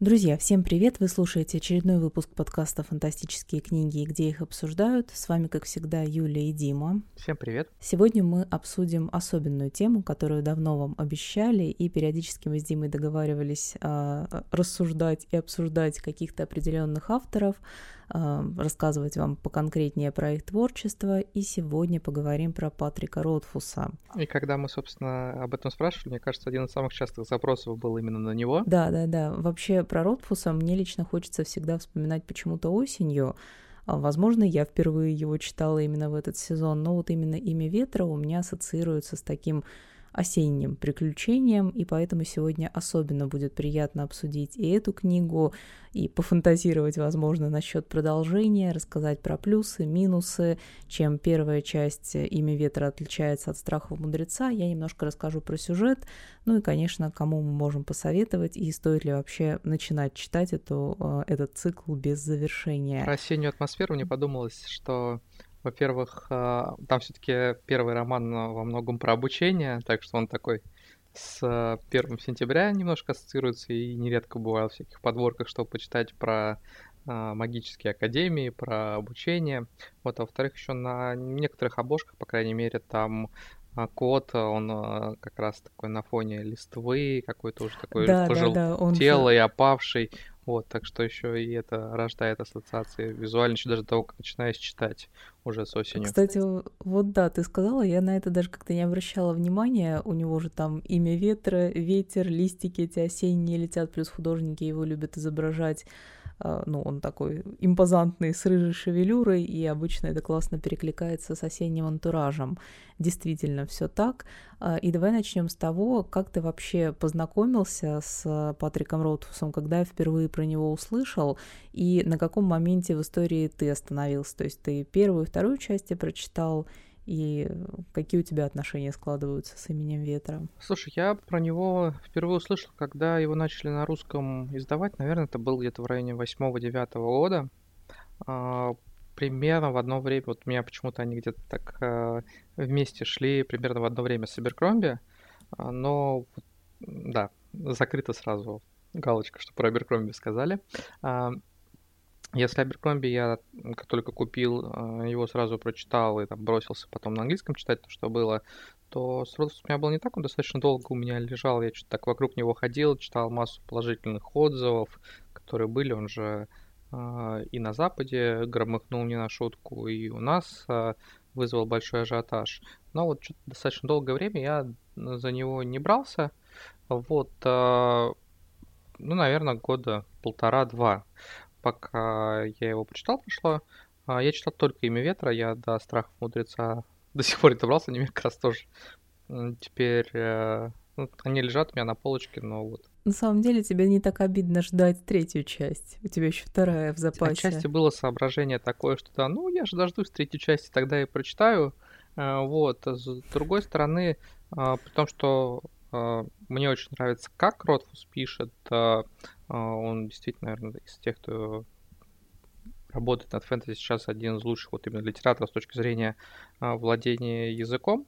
Друзья, всем привет! Вы слушаете очередной выпуск подкаста «Фантастические книги» где их обсуждают. С вами, как всегда, Юля и Дима. Всем привет! Сегодня мы обсудим особенную тему, которую давно вам обещали, и периодически мы с Димой договаривались э, рассуждать и обсуждать каких-то определенных авторов, рассказывать вам поконкретнее про их творчество, и сегодня поговорим про Патрика Ротфуса. И когда мы, собственно, об этом спрашивали, мне кажется, один из самых частых запросов был именно на него. Да, да, да. Вообще про Ротфуса мне лично хочется всегда вспоминать почему-то осенью. А, возможно, я впервые его читала именно в этот сезон, но вот именно имя ветра у меня ассоциируется с таким осенним приключением, и поэтому сегодня особенно будет приятно обсудить и эту книгу, и пофантазировать, возможно, насчет продолжения, рассказать про плюсы, минусы, чем первая часть «Имя ветра» отличается от «Страхов мудреца». Я немножко расскажу про сюжет, ну и, конечно, кому мы можем посоветовать, и стоит ли вообще начинать читать эту, э, этот цикл без завершения. Про осеннюю атмосферу мне подумалось, что во-первых, а, там все-таки первый роман во многом про обучение, так что он такой с 1 сентября немножко ассоциируется, и нередко бывает в всяких подборках, чтобы почитать про а, магические академии, про обучение. Вот, а во-вторых, еще на некоторых обложках, по крайней мере, там а, кот, он как раз такой на фоне листвы, какой-то уже такой да, пожил да, да, он тело же... и опавший. Вот, так что еще и это рождает ассоциации визуально, еще даже того, как начинаешь читать уже с осенью. Кстати, вот да, ты сказала, я на это даже как-то не обращала внимания. У него же там имя ветра, ветер, листики эти осенние летят, плюс художники его любят изображать ну, он такой импозантный, с рыжей шевелюрой, и обычно это классно перекликается с осенним антуражем. Действительно, все так. А, и давай начнем с того, как ты вообще познакомился с Патриком Ротфусом, когда я впервые про него услышал, и на каком моменте в истории ты остановился. То есть ты первую и вторую части прочитал, и какие у тебя отношения складываются с именем Ветра? Слушай, я про него впервые услышал, когда его начали на русском издавать. Наверное, это был где-то в районе 8-9 года. А, примерно в одно время, вот у меня почему-то они где-то так а, вместе шли примерно в одно время с Аберкромби. А, но, да, закрыто сразу галочка, что про Аберкромби сказали. Если Аберкромби я как только купил, а, его сразу прочитал и там бросился потом на английском читать то, что было, то с у меня был не так, он достаточно долго у меня лежал, я что-то так вокруг него ходил, читал массу положительных отзывов, которые были, он же э, и на Западе громыхнул не на шутку, и у нас э, вызвал большой ажиотаж. Но вот достаточно долгое время я за него не брался, вот, ну, наверное, года полтора-два пока я его прочитал, прошло. А, я читал только «Имя ветра», я до «Страхов мудреца» до сих пор не добрался, они как раз тоже теперь... Э, ну, они лежат у меня на полочке, но вот. На самом деле тебе не так обидно ждать третью часть. У тебя еще вторая в запасе. Отчасти было соображение такое, что да, ну я же дождусь третьей части, тогда я прочитаю. Э, вот. С другой стороны, а, при том, что мне очень нравится, как Ротфус пишет. А, он действительно, наверное, из тех, кто работает над фэнтези сейчас один из лучших вот именно литераторов с точки зрения а, владения языком.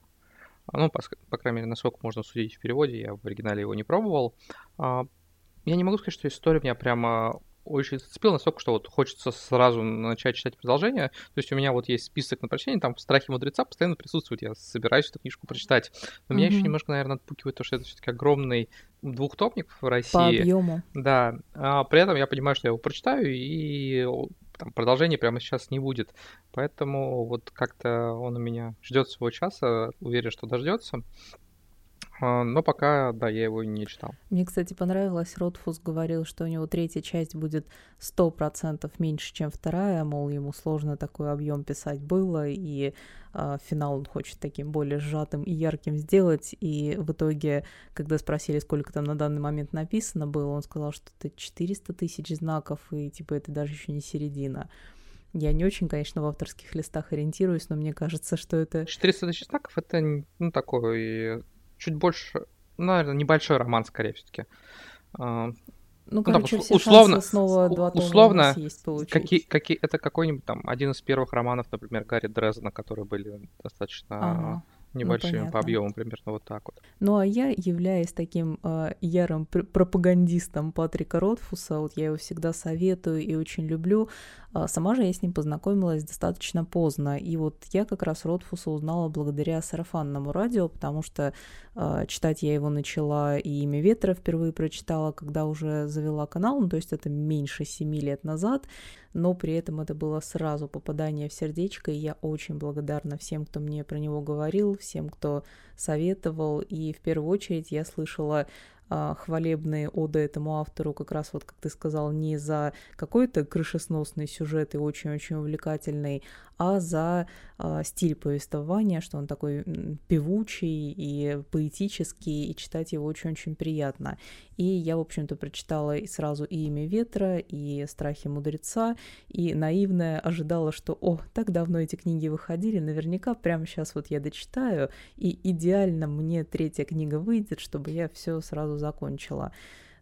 А, ну, по, по крайней мере, насколько можно судить в переводе, я в оригинале его не пробовал. Я не могу сказать, что история меня прямо очень зацепил настолько, что вот хочется сразу начать читать продолжение. То есть у меня вот есть список на прочтение, там в «Страхе мудреца» постоянно присутствует, я собираюсь эту книжку прочитать. Но mm-hmm. меня еще немножко, наверное, отпугивает то, что это все-таки огромный двухтопник в России. По объему. Да. А при этом я понимаю, что я его прочитаю, и там, продолжения прямо сейчас не будет. Поэтому вот как-то он у меня ждет своего часа, уверен, что дождется. А, но пока, да, я его не читал. Мне, кстати, понравилось, Ротфус говорил, что у него третья часть будет сто процентов меньше, чем вторая, мол, ему сложно такой объем писать было, и э, финал он хочет таким более сжатым и ярким сделать, и в итоге, когда спросили, сколько там на данный момент написано было, он сказал, что это 400 тысяч знаков, и типа это даже еще не середина. Я не очень, конечно, в авторских листах ориентируюсь, но мне кажется, что это... 400 тысяч знаков — это, ну, такой чуть больше, ну, наверное, небольшой роман, скорее все-таки. А, ну, ну короче, там, все условно, снова два условно, есть какие, какие, это какой-нибудь там один из первых романов, например, Гарри Дрезена, которые были достаточно ага. Небольшими ну, по объему, примерно вот так вот. Ну а я, являюсь таким э, ярым пр- пропагандистом Патрика Ротфуса, вот я его всегда советую и очень люблю, э, сама же я с ним познакомилась достаточно поздно, и вот я как раз Ротфуса узнала благодаря сарафанному радио, потому что э, читать я его начала и «Имя ветра» впервые прочитала, когда уже завела канал, ну то есть это меньше семи лет назад, но при этом это было сразу попадание в сердечко, и я очень благодарна всем, кто мне про него говорил, всем, кто советовал, и в первую очередь я слышала а, хвалебные оды этому автору, как раз вот, как ты сказал, не за какой-то крышесносный сюжет и очень-очень увлекательный, а за а, стиль повествования, что он такой певучий и поэтический, и читать его очень-очень приятно. И я, в общем-то, прочитала сразу и «Имя ветра», и «Страхи мудреца», и наивная ожидала, что, о, так давно эти книги выходили, наверняка прямо сейчас вот я дочитаю, и идеально мне третья книга выйдет, чтобы я все сразу закончила.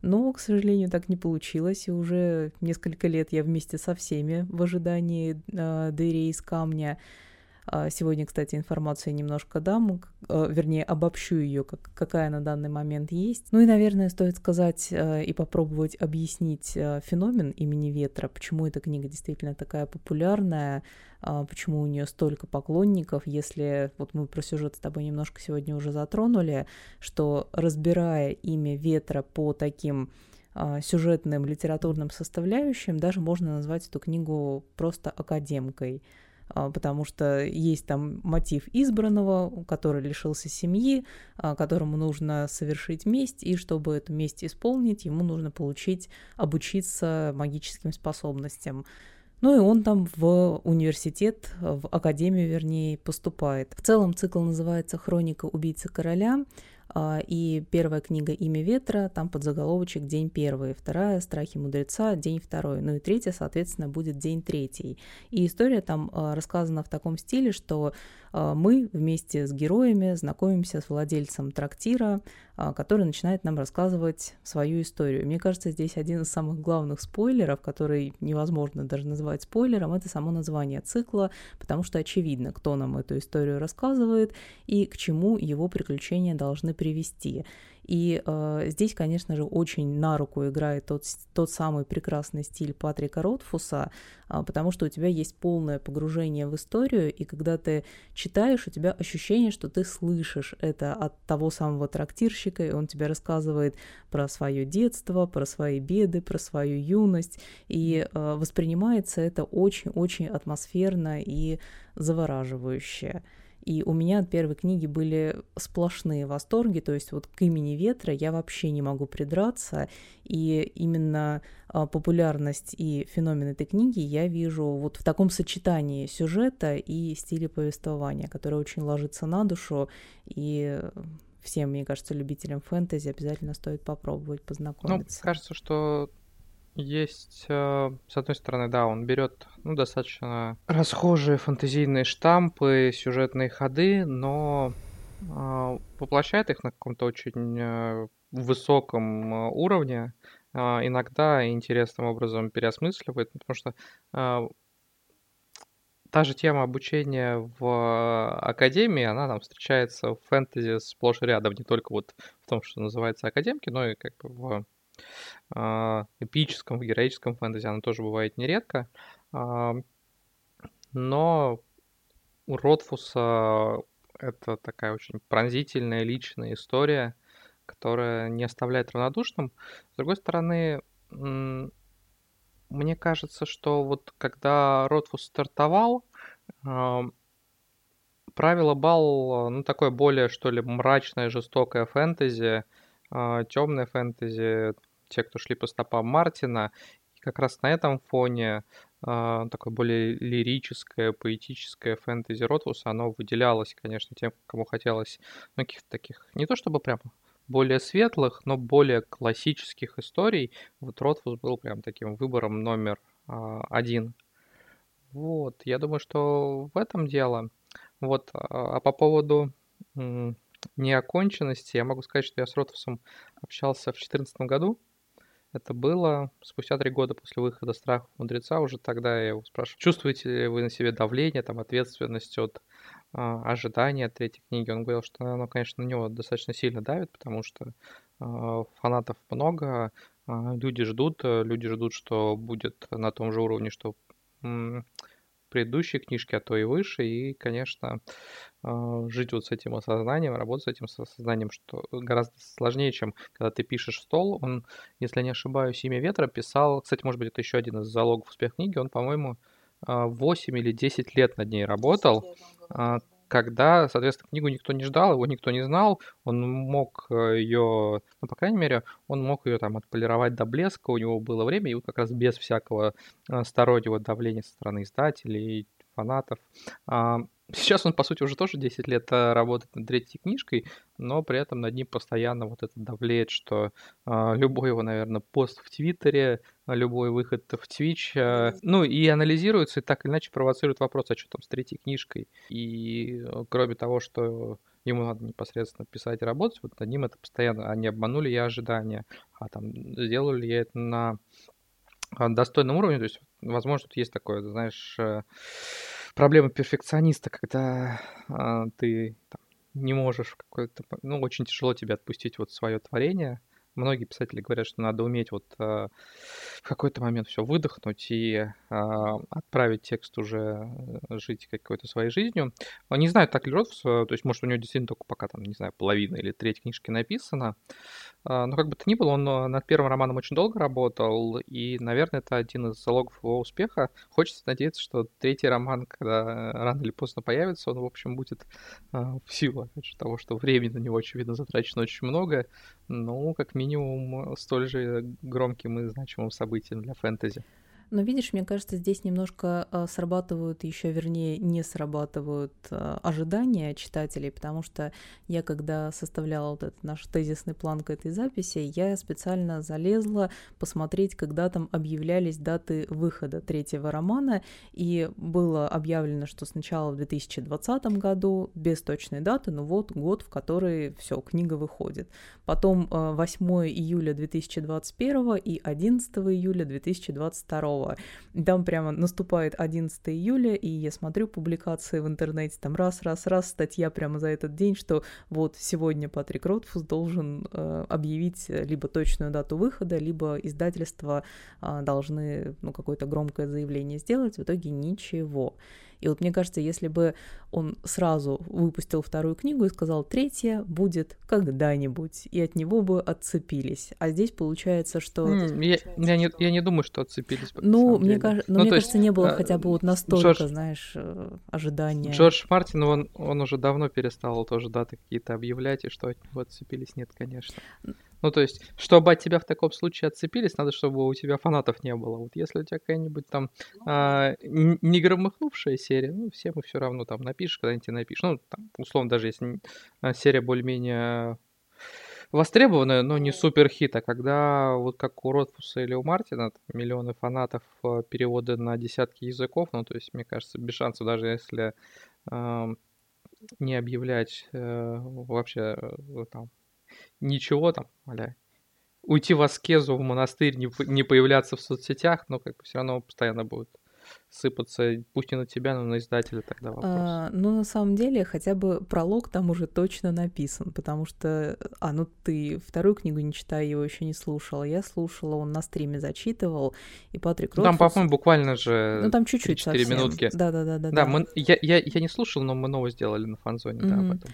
Но, к сожалению, так не получилось, и уже несколько лет я вместе со всеми в ожидании э, дверей из камня. А, сегодня, кстати, информацию немножко дам, э, вернее, обобщу ее, как, какая на данный момент есть. Ну и, наверное, стоит сказать э, и попробовать объяснить э, феномен имени Ветра, почему эта книга действительно такая популярная, а, почему у нее столько поклонников, если вот мы про сюжет с тобой немножко сегодня уже затронули, что разбирая имя Ветра по таким а, сюжетным литературным составляющим, даже можно назвать эту книгу просто академкой потому что есть там мотив избранного, который лишился семьи, которому нужно совершить месть, и чтобы эту месть исполнить, ему нужно получить, обучиться магическим способностям. Ну и он там в университет, в академию, вернее, поступает. В целом цикл называется «Хроника убийцы короля», а, и первая книга «Имя ветра», там под заголовочек «День первый», вторая «Страхи мудреца», «День второй», ну и третья, соответственно, будет «День третий». И история там а, рассказана в таком стиле, что а, мы вместе с героями знакомимся с владельцем трактира, а, который начинает нам рассказывать свою историю. Мне кажется, здесь один из самых главных спойлеров, который невозможно даже называть спойлером, это само название цикла, потому что очевидно, кто нам эту историю рассказывает и к чему его приключения должны привести. И э, здесь, конечно же, очень на руку играет тот, тот самый прекрасный стиль Патрика Ротфуса, э, потому что у тебя есть полное погружение в историю, и когда ты читаешь, у тебя ощущение, что ты слышишь это от того самого трактирщика, и он тебе рассказывает про свое детство, про свои беды, про свою юность, и э, воспринимается это очень-очень атмосферно и завораживающе. И у меня от первой книги были сплошные восторги, то есть вот к имени ветра я вообще не могу придраться, и именно а, популярность и феномен этой книги я вижу вот в таком сочетании сюжета и стиля повествования, которое очень ложится на душу, и всем, мне кажется, любителям фэнтези обязательно стоит попробовать ну, познакомиться. Ну, кажется, что есть, э, с одной стороны, да, он берет ну, достаточно расхожие фантазийные штампы, сюжетные ходы, но э, воплощает их на каком-то очень э, высоком уровне, иногда интересным образом переосмысливает, потому что та же тема обучения в академии, она там встречается в фэнтези сплошь и рядом, не только вот в том, что называется академки, но и как бы в эпическом, в героическом фэнтези оно тоже бывает нередко. А, но у Ротфуса это такая очень пронзительная личная история, которая не оставляет равнодушным. С другой стороны, мне кажется, что вот когда Ротфус стартовал, а, правило бал, ну, такое более, что ли, мрачное, жестокое фэнтези, темное фэнтези, те, кто шли по стопам Мартина. И как раз на этом фоне э, такое более лирическое, поэтическое фэнтези Ротвуса, оно выделялось, конечно, тем, кому хотелось ну, каких-то таких, не то чтобы прям более светлых, но более классических историй. Вот Ротвус был прям таким выбором номер э, один. Вот, я думаю, что в этом дело. Вот, а, а по поводу неоконченности, я могу сказать, что я с Ротвусом общался в 2014 году. Это было спустя три года после выхода «Страхов мудреца». Уже тогда я его спрашивал, чувствуете ли вы на себе давление, там, ответственность от а, ожидания от третьей книги. Он говорил, что оно, конечно, на него достаточно сильно давит, потому что а, фанатов много, а, люди ждут, э, люди ждут, что будет на том же уровне, что предыдущие книжки, а то и выше. И, конечно, жить вот с этим осознанием, работать с этим осознанием, что гораздо сложнее, чем когда ты пишешь стол. Он, если не ошибаюсь, «Имя ветра» писал, кстати, может быть, это еще один из залогов успеха книги, он, по-моему, 8 или 10 лет над ней работал, а, когда, соответственно, книгу никто не ждал, его никто не знал, он мог э, ее, ну, по крайней мере, он мог ее там отполировать до блеска, у него было время, и вот как раз без всякого э, стороннего давления со стороны издателей, фанатов. А, Сейчас он, по сути, уже тоже 10 лет э, работает над третьей книжкой, но при этом над ним постоянно вот это давлеет, что любой его, наверное, пост в Твиттере, любой выход в Твич, э, ну и анализируется, и так или иначе провоцирует вопрос, а что там с третьей книжкой. И э, кроме того, что ему надо непосредственно писать и работать, вот над ним это постоянно, а не обманули я ожидания, а там сделали ли я это на достойном уровне, то есть, возможно, тут есть такое, знаешь, проблема перфекциониста, когда а, ты там, не можешь какой-то, ну, очень тяжело тебе отпустить вот свое творение, многие писатели говорят, что надо уметь вот э, в какой-то момент все выдохнуть и э, отправить текст уже э, жить какой-то своей жизнью. Не знаю, так ли Ротфус, то есть, может, у него действительно только пока там, не знаю, половина или треть книжки написана. Но как бы то ни было, он над первым романом очень долго работал, и, наверное, это один из залогов его успеха. Хочется надеяться, что третий роман, когда рано или поздно появится, он, в общем, будет в силу, опять же, того, что времени на него, очевидно, затрачено очень много, ну, как столь же громким и значимым событием для фэнтези. Но видишь, мне кажется, здесь немножко э, срабатывают, еще вернее, не срабатывают э, ожидания читателей, потому что я, когда составляла вот этот наш тезисный план к этой записи, я специально залезла посмотреть, когда там объявлялись даты выхода третьего романа, и было объявлено, что сначала в 2020 году, без точной даты, но вот год, в который все, книга выходит. Потом 8 э, июля 2021 и 11 июля 2022 снова. Там прямо наступает 11 июля, и я смотрю публикации в интернете, там раз-раз-раз статья прямо за этот день, что вот сегодня Патрик Ротфус должен э, объявить либо точную дату выхода, либо издательства э, должны ну, какое-то громкое заявление сделать. В итоге ничего. И вот мне кажется, если бы он сразу выпустил вторую книгу и сказал, третья будет когда-нибудь, и от него бы отцепились. А здесь получается, что... Mm, я, я, не, я не думаю, что отцепились. Ну, мне, каж... ну, ну, мне кажется, есть, не было а, хотя бы вот настолько, Джордж... знаешь, э, ожидания. Джордж Мартин, он, он уже давно перестал тоже даты какие-то объявлять, и что от него отцепились, нет, конечно. Ну, то есть, чтобы от тебя в таком случае отцепились, надо, чтобы у тебя фанатов не было. Вот если у тебя какая-нибудь там а, не громыхнувшая серия, ну, все мы все равно там напишешь, когда-нибудь напишешь. Ну, там, условно, даже если а, серия более-менее востребованная, но не супер хит, а когда вот как у Ротфуса или у Мартина миллионы фанатов, а, переводы на десятки языков, ну, то есть, мне кажется, без шансов, даже если э, не объявлять э, вообще э, там ничего там, аля, уйти в аскезу, в монастырь, не, не появляться в соцсетях, но как бы все равно постоянно будет сыпаться, пусть не на тебя, но на издателя тогда вопрос. А, ну, на самом деле, хотя бы пролог там уже точно написан, потому что, а, ну ты вторую книгу не читая, его еще не слушала, я слушала, он на стриме зачитывал, и Патрик Ротфус... Там, по-моему, буквально же ну, там чуть-чуть 4 минутки. Да-да-да. Да, мы, я, я, я не слушал, но мы новость сделали на фанзоне, mm-hmm. да, об этом.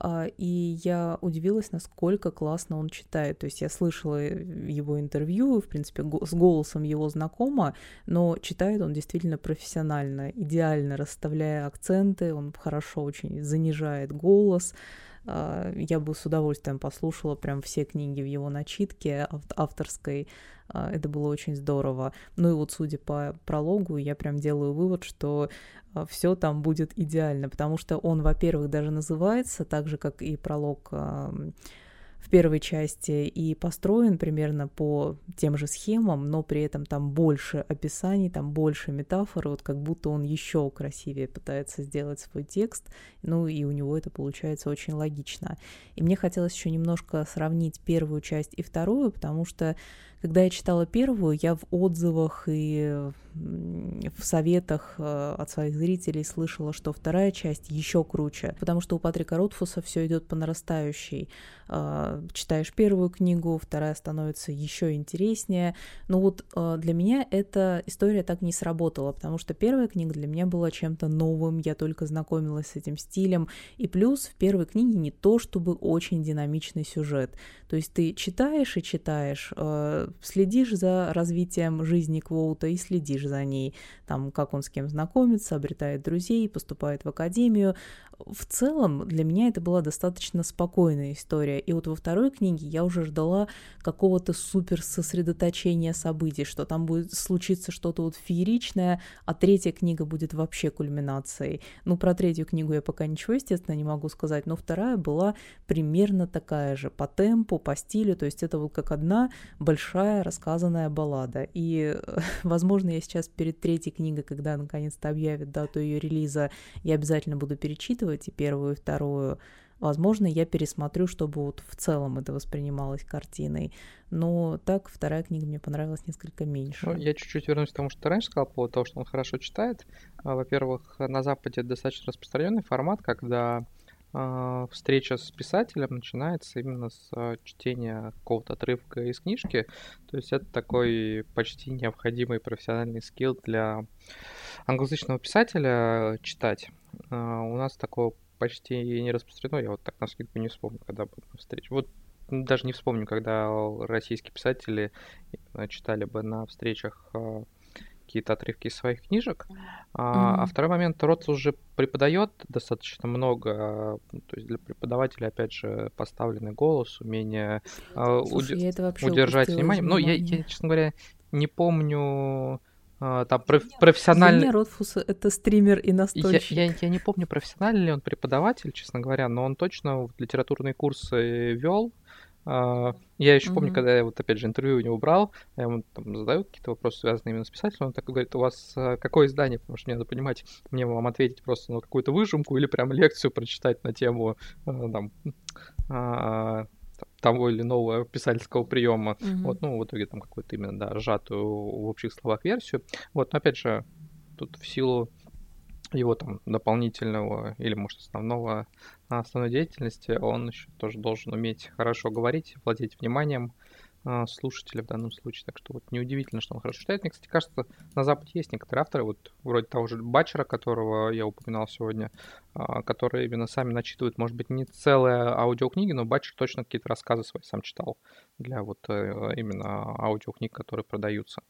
А, и я удивилась, насколько классно он читает. То есть я слышала его интервью, в принципе, с голосом его знакома, но читает он действительно профессионально, идеально расставляя акценты, он хорошо очень занижает голос, я бы с удовольствием послушала прям все книги в его начитке авторской. А, это было очень здорово. Ну и вот судя по прологу, я прям делаю вывод, что а, все там будет идеально, потому что он, во-первых, даже называется так же, как и пролог в первой части и построен примерно по тем же схемам, но при этом там больше описаний, там больше метафор, вот как будто он еще красивее пытается сделать свой текст, ну и у него это получается очень логично. И мне хотелось еще немножко сравнить первую часть и вторую, потому что когда я читала первую, я в отзывах и в советах э, от своих зрителей слышала, что вторая часть еще круче, потому что у Патрика Ротфуса все идет по нарастающей. А, читаешь первую книгу, вторая становится еще интереснее. Но вот а, для меня эта история так не сработала, потому что первая книга для меня была чем-то новым, я только знакомилась с этим стилем. И плюс в первой книге не то чтобы очень динамичный сюжет. То есть ты читаешь и читаешь, а, следишь за развитием жизни Квоута и следишь за ней, там, как он с кем знакомится, обретает друзей, поступает в академию, в целом для меня это была достаточно спокойная история. И вот во второй книге я уже ждала какого-то супер сосредоточения событий, что там будет случиться что-то вот фееричное, а третья книга будет вообще кульминацией. Ну, про третью книгу я пока ничего, естественно, не могу сказать, но вторая была примерно такая же по темпу, по стилю, то есть это вот как одна большая рассказанная баллада. И, возможно, я сейчас перед третьей книгой, когда наконец-то объявят дату ее релиза, я обязательно буду перечитывать, перечитывать и первую, и вторую, возможно, я пересмотрю, чтобы вот в целом это воспринималось картиной. Но так вторая книга мне понравилась несколько меньше. Ну, я чуть-чуть вернусь к тому, что ты раньше сказал по поводу того, что он хорошо читает. А, во-первых, на Западе достаточно распространенный формат, когда э, встреча с писателем начинается именно с э, чтения какого-то отрывка из книжки. То есть это такой почти необходимый профессиональный скилл для англоязычного писателя читать. А, у нас такого почти не распространено. Я вот так на скидку не вспомню, когда бы встреча. Вот даже не вспомню, когда российские писатели э, читали бы на встречах а, какие-то отрывки из своих книжек. Mm-hmm. А, а второй момент, Ротс уже преподает достаточно много, то есть для преподавателя, опять же, поставленный голос, умение Слушай, уд- удержать внимание. Ну, я, я, честно говоря, не помню а, там профессиональный... Для Ротфус это стример и настольщик. Я, я, я не помню, профессиональный ли он преподаватель, честно говоря, но он точно литературные курсы вел. А, я еще mm-hmm. помню, когда я вот опять же интервью у него брал, я ему там задаю какие-то вопросы, связанные именно с писателем, он такой говорит, у вас а, какое издание? Потому что мне надо понимать, мне вам ответить просто на какую-то выжимку или прям лекцию прочитать на тему там, того или иного писательского приема. Mm-hmm. Вот, ну, в итоге там какую-то именно, да, сжатую в общих словах версию. Вот, но опять же, тут в силу его там дополнительного или, может, основного основной деятельности, он еще тоже должен уметь хорошо говорить, владеть вниманием, а, слушателя в данном случае. Так что вот неудивительно, что он хорошо читает. Мне, кстати, кажется, на Западе есть некоторые авторы, вот вроде того же Бачера, которого я упоминал сегодня, а, которые именно сами начитывают, может быть, не целые аудиокниги, но Бачер точно какие-то рассказы свои сам читал для вот э, именно аудиокниг, которые продаются.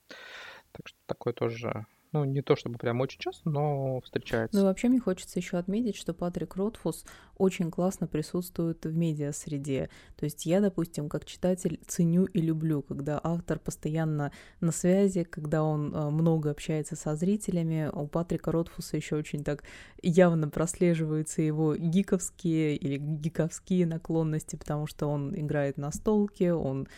Так что такое тоже ну, не то чтобы прям очень часто, но встречается. Ну, вообще мне хочется еще отметить, что Патрик Ротфус очень классно присутствует в медиа-среде. То есть я, допустим, как читатель ценю и люблю, когда автор постоянно на связи, когда он э, много общается со зрителями. У Патрика Ротфуса еще очень так явно прослеживаются его гиковские или гиковские наклонности, потому что он играет на столке, он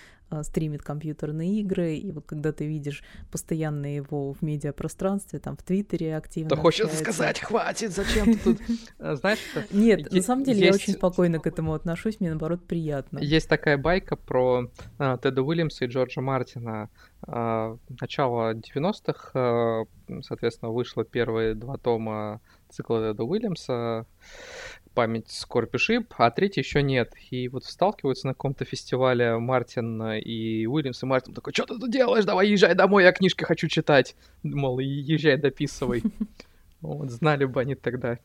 стримит компьютерные игры, и вот когда ты видишь постоянно его в медиапространстве, там в Твиттере активно. То хочется сказать, хватит, зачем ты тут? А, знаешь, Нет, на самом деле я очень спокойно к этому отношусь, мне наоборот приятно. Есть такая байка про а, Теда Уильямса и Джорджа Мартина. Начало 90-х, соответственно, вышло первые два тома цикла Теда Уильямса память Скорпи Шип, а третий еще нет. И вот сталкиваются на каком-то фестивале Мартин и Уильямс, и Мартин такой, что ты тут делаешь? Давай езжай домой, я книжки хочу читать. Мол, езжай, дописывай. Вот, знали бы они тогда,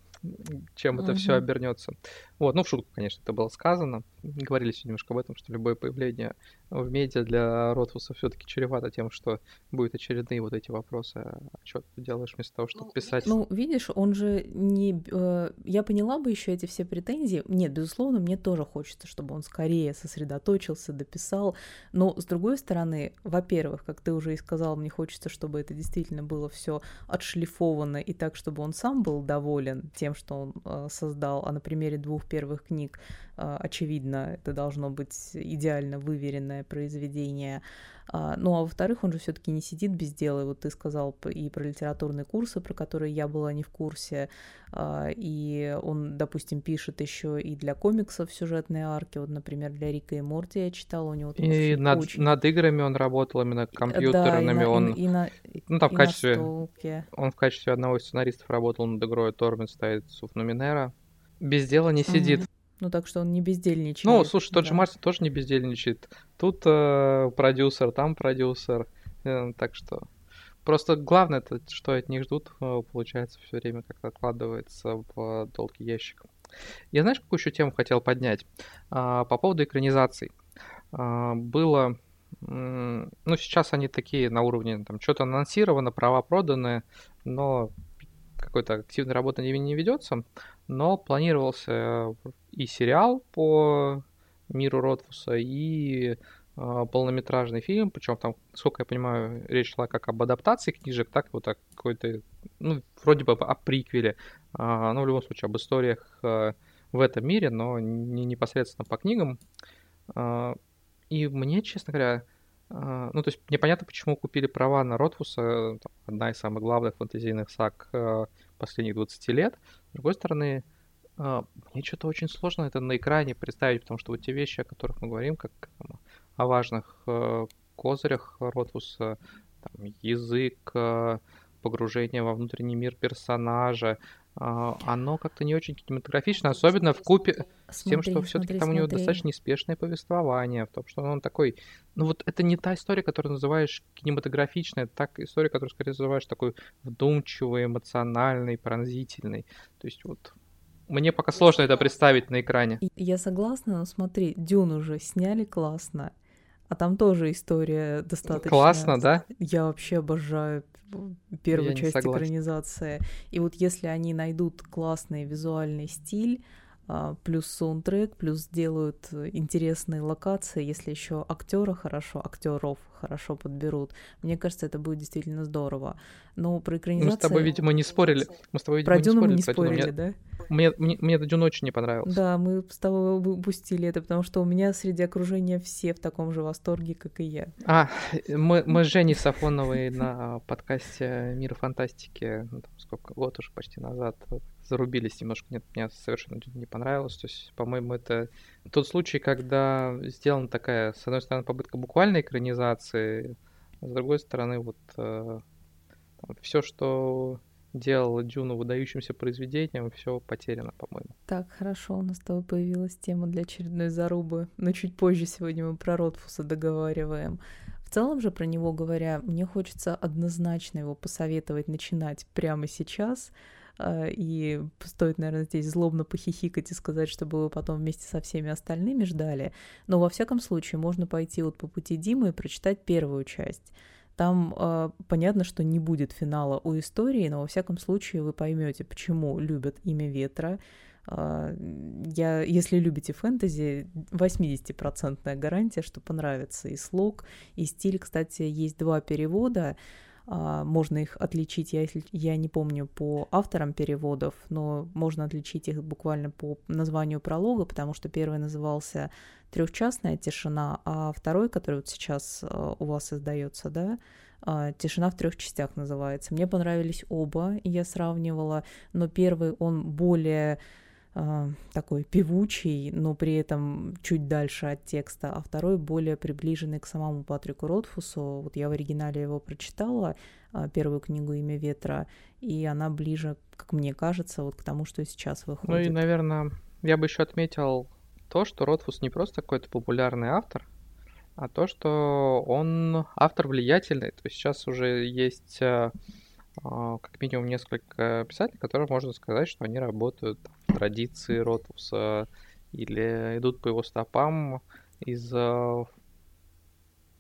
чем это все обернется. Вот, ну, в шутку, конечно, это было сказано. Говорили сегодня немножко об этом, что любое появление в медиа для Ротфуса все-таки чревато тем, что будут очередные вот эти вопросы. А что ты делаешь вместо того, чтобы ну, писать? Ну, видишь, он же не... Э, я поняла бы еще эти все претензии. Нет, безусловно, мне тоже хочется, чтобы он скорее сосредоточился, дописал. Но, с другой стороны, во-первых, как ты уже и сказал, мне хочется, чтобы это действительно было все отшлифовано и так, чтобы он сам был доволен тем, что он э, создал, а на примере двух двух первых книг, а, очевидно, это должно быть идеально выверенное произведение. А, ну, а во-вторых, он же все-таки не сидит без дела. И вот ты сказал и про литературные курсы, про которые я была не в курсе. А, и он, допустим, пишет еще и для комиксов сюжетные арки. Вот, например, для Рика и Морти я читала у него. И над, очень... над играми он работал именно компьютерными. Да, и он, и, и на, ну, там в качестве, он в качестве одного из сценаристов работал над игрой Торбин стоит Суфнуминера. Без дела не сидит. Угу. Ну, так что он не бездельничает. Ну, слушай, тот да. же Мартин тоже не бездельничает. Тут э, продюсер, там продюсер. Э, так что... Просто главное, это, что от них ждут, э, получается, все время как-то откладывается в долгий ящик. Я знаешь, какую еще тему хотел поднять? А, по поводу экранизаций. А, было... Ну, сейчас они такие на уровне, там, что-то анонсировано, права проданы, но какой-то активной работы не, не ведется, но планировался и сериал по миру Ротфуса, и э, полнометражный фильм, причем там, сколько я понимаю, речь шла как об адаптации книжек, так вот о какой-то, ну, вроде бы о приквеле, э, ну, в любом случае, об историях э, в этом мире, но не непосредственно по книгам. Э, и мне, честно говоря, а, ну, то есть непонятно, почему купили права на Ротфуса, одна из самых главных фэнтезийных саг э, последних 20 лет. С другой стороны, э, мне что-то очень сложно это на экране представить, потому что вот те вещи, о которых мы говорим, как о важных э, козырях Ротфуса, там, язык, погружение во внутренний мир персонажа, а, оно как-то не очень кинематографично, особенно в купе с тем, что все-таки там у него достаточно неспешное повествование, в том, что он такой, ну вот это не та история, которую называешь кинематографичной, это так история, которую скорее называешь такой вдумчивой, эмоциональной, пронзительной. То есть вот мне пока сложно это представить на экране. Я согласна, но смотри, Дюн уже сняли классно. А там тоже история достаточно... Классно, да? Я вообще обожаю первую Я часть экранизации. И вот если они найдут классный визуальный стиль, плюс саундтрек, плюс сделают интересные локации, если еще актера хорошо, актеров хорошо подберут. Мне кажется, это будет действительно здорово. Но про экранизацию... Мы с тобой, видимо, не спорили. Мы с тобой, видимо, про Дюну не спорили, мне... да? Мне, мне, мне Дюн очень не понравился. Да, мы с тобой упустили это, потому что у меня среди окружения все в таком же восторге, как и я. А, мы, мы с Женей Сафоновой на подкасте «Мир фантастики», ну, сколько, год уже почти назад, зарубились немножко. Нет, мне совершенно не понравилось. То есть, по-моему, это тот случай, когда сделана такая, с одной стороны, попытка буквальной экранизации, а с другой стороны, вот э, все, что делала Дюну выдающимся произведением, все потеряно, по-моему. Так, хорошо, у нас с тобой появилась тема для очередной зарубы, но чуть позже сегодня мы про Ротфуса договариваем. В целом же, про него говоря, мне хочется однозначно его посоветовать начинать прямо сейчас, и стоит, наверное, здесь злобно похихикать и сказать, чтобы вы потом вместе со всеми остальными ждали. Но во всяком случае можно пойти вот по пути Димы и прочитать первую часть. Там э, понятно, что не будет финала у истории, но во всяком случае вы поймете, почему любят имя ветра. Э, я, если любите фэнтези, 80% гарантия, что понравится и слог, и стиль. Кстати, есть два перевода. А, можно их отличить, я, если, я не помню по авторам переводов, но можно отличить их буквально по названию пролога, потому что первый назывался «Трехчастная тишина», а второй, который вот сейчас а, у вас издается, да, а, «Тишина в трех частях» называется. Мне понравились оба, я сравнивала, но первый, он более э, такой певучий, но при этом чуть дальше от текста, а второй более приближенный к самому Патрику Ротфусу. Вот я в оригинале его прочитала, э, первую книгу «Имя ветра», и она ближе, как мне кажется, вот к тому, что сейчас выходит. Ну и, наверное, я бы еще отметил то, что Ротфус не просто какой-то популярный автор, а то, что он автор влиятельный. То есть сейчас уже есть э, а, как минимум несколько писателей, которые можно сказать, что они работают в традиции Ротуса или идут по его стопам из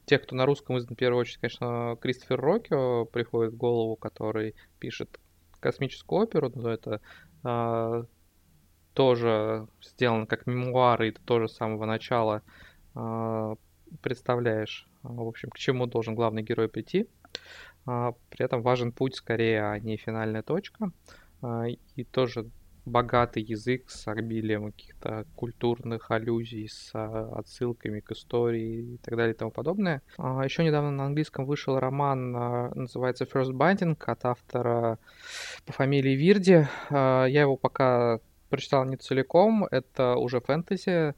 тех, кто на русском в первую очередь, конечно, Кристофер Рокио приходит в голову, который пишет космическую оперу, но это а, тоже сделано как мемуары, и ты тоже с самого начала а, представляешь, в общем, к чему должен главный герой прийти. А, при этом важен путь скорее, а не финальная точка. А, и тоже богатый язык с обилием каких-то культурных аллюзий, с а, отсылками к истории и так далее и тому подобное. Еще недавно на английском вышел роман, называется First Binding от автора по фамилии Вирди. Я его пока прочитал не целиком, это уже фэнтези,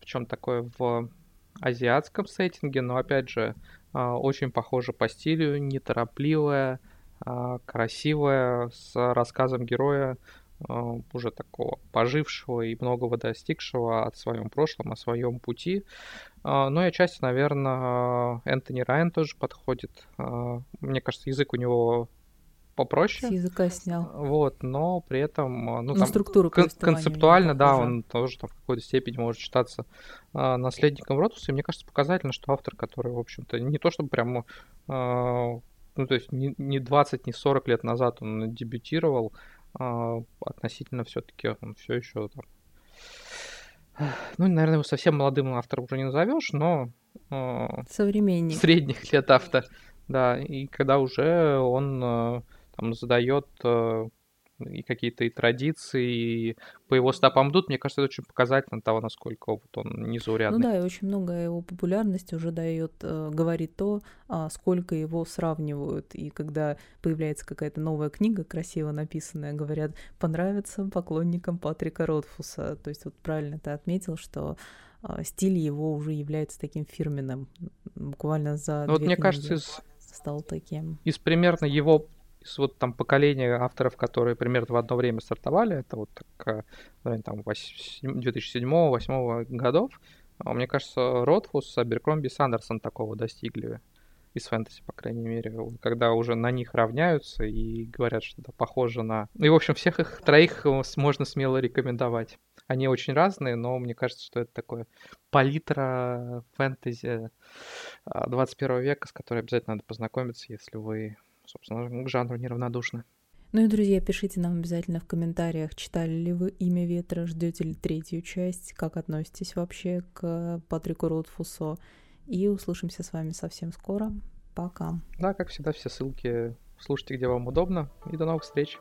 причем такое в азиатском сеттинге, но опять же очень похоже по стилю, неторопливое, красивое, с рассказом героя а, уже такого пожившего и многого достигшего от своем прошлом, о своем пути. А, ну и отчасти, наверное, Энтони Райан тоже подходит. А, мне кажется, язык у него попроще. С языка снял. Вот, но при этом, ну, ну там, структура кон- концептуально, да, он тоже там в какой-то степени может считаться а, наследником Ротуса. И мне кажется, показательно, что автор, который, в общем-то, не то чтобы прямо, а, ну, то есть не, не 20, не 40 лет назад он дебютировал, а, относительно все-таки он все еще там... Ну, наверное, его совсем молодым автором уже не назовешь, но... А, Современник. Средних лет автор, да. И когда уже он а, там задает и какие-то и традиции, и по его стопам идут, мне кажется, это очень показательно того, насколько вот он незаурядный. Ну да, и очень много его популярности уже дает, э, говорит то, а, сколько его сравнивают. И когда появляется какая-то новая книга, красиво написанная, говорят, понравится поклонникам Патрика Ротфуса. То есть вот правильно ты отметил, что а, стиль его уже является таким фирменным. Буквально за ну, вот мне кажется, из... стал таким. Из примерно его из вот там поколения авторов, которые примерно в одно время стартовали, это вот так, наверное, там 2007-2008 годов, а мне кажется, Ротфус, Аберкромби Сандерсон такого достигли из фэнтези, по крайней мере, когда уже на них равняются и говорят, что это похоже на... Ну и, в общем, всех их троих можно смело рекомендовать. Они очень разные, но мне кажется, что это такое палитра фэнтези 21 а, века, с которой обязательно надо познакомиться, если вы собственно, к жанру неравнодушны. Ну и, друзья, пишите нам обязательно в комментариях, читали ли вы «Имя ветра», ждете ли третью часть, как относитесь вообще к Патрику Ротфусо. И услышимся с вами совсем скоро. Пока. Да, как всегда, все ссылки слушайте, где вам удобно. И до новых встреч.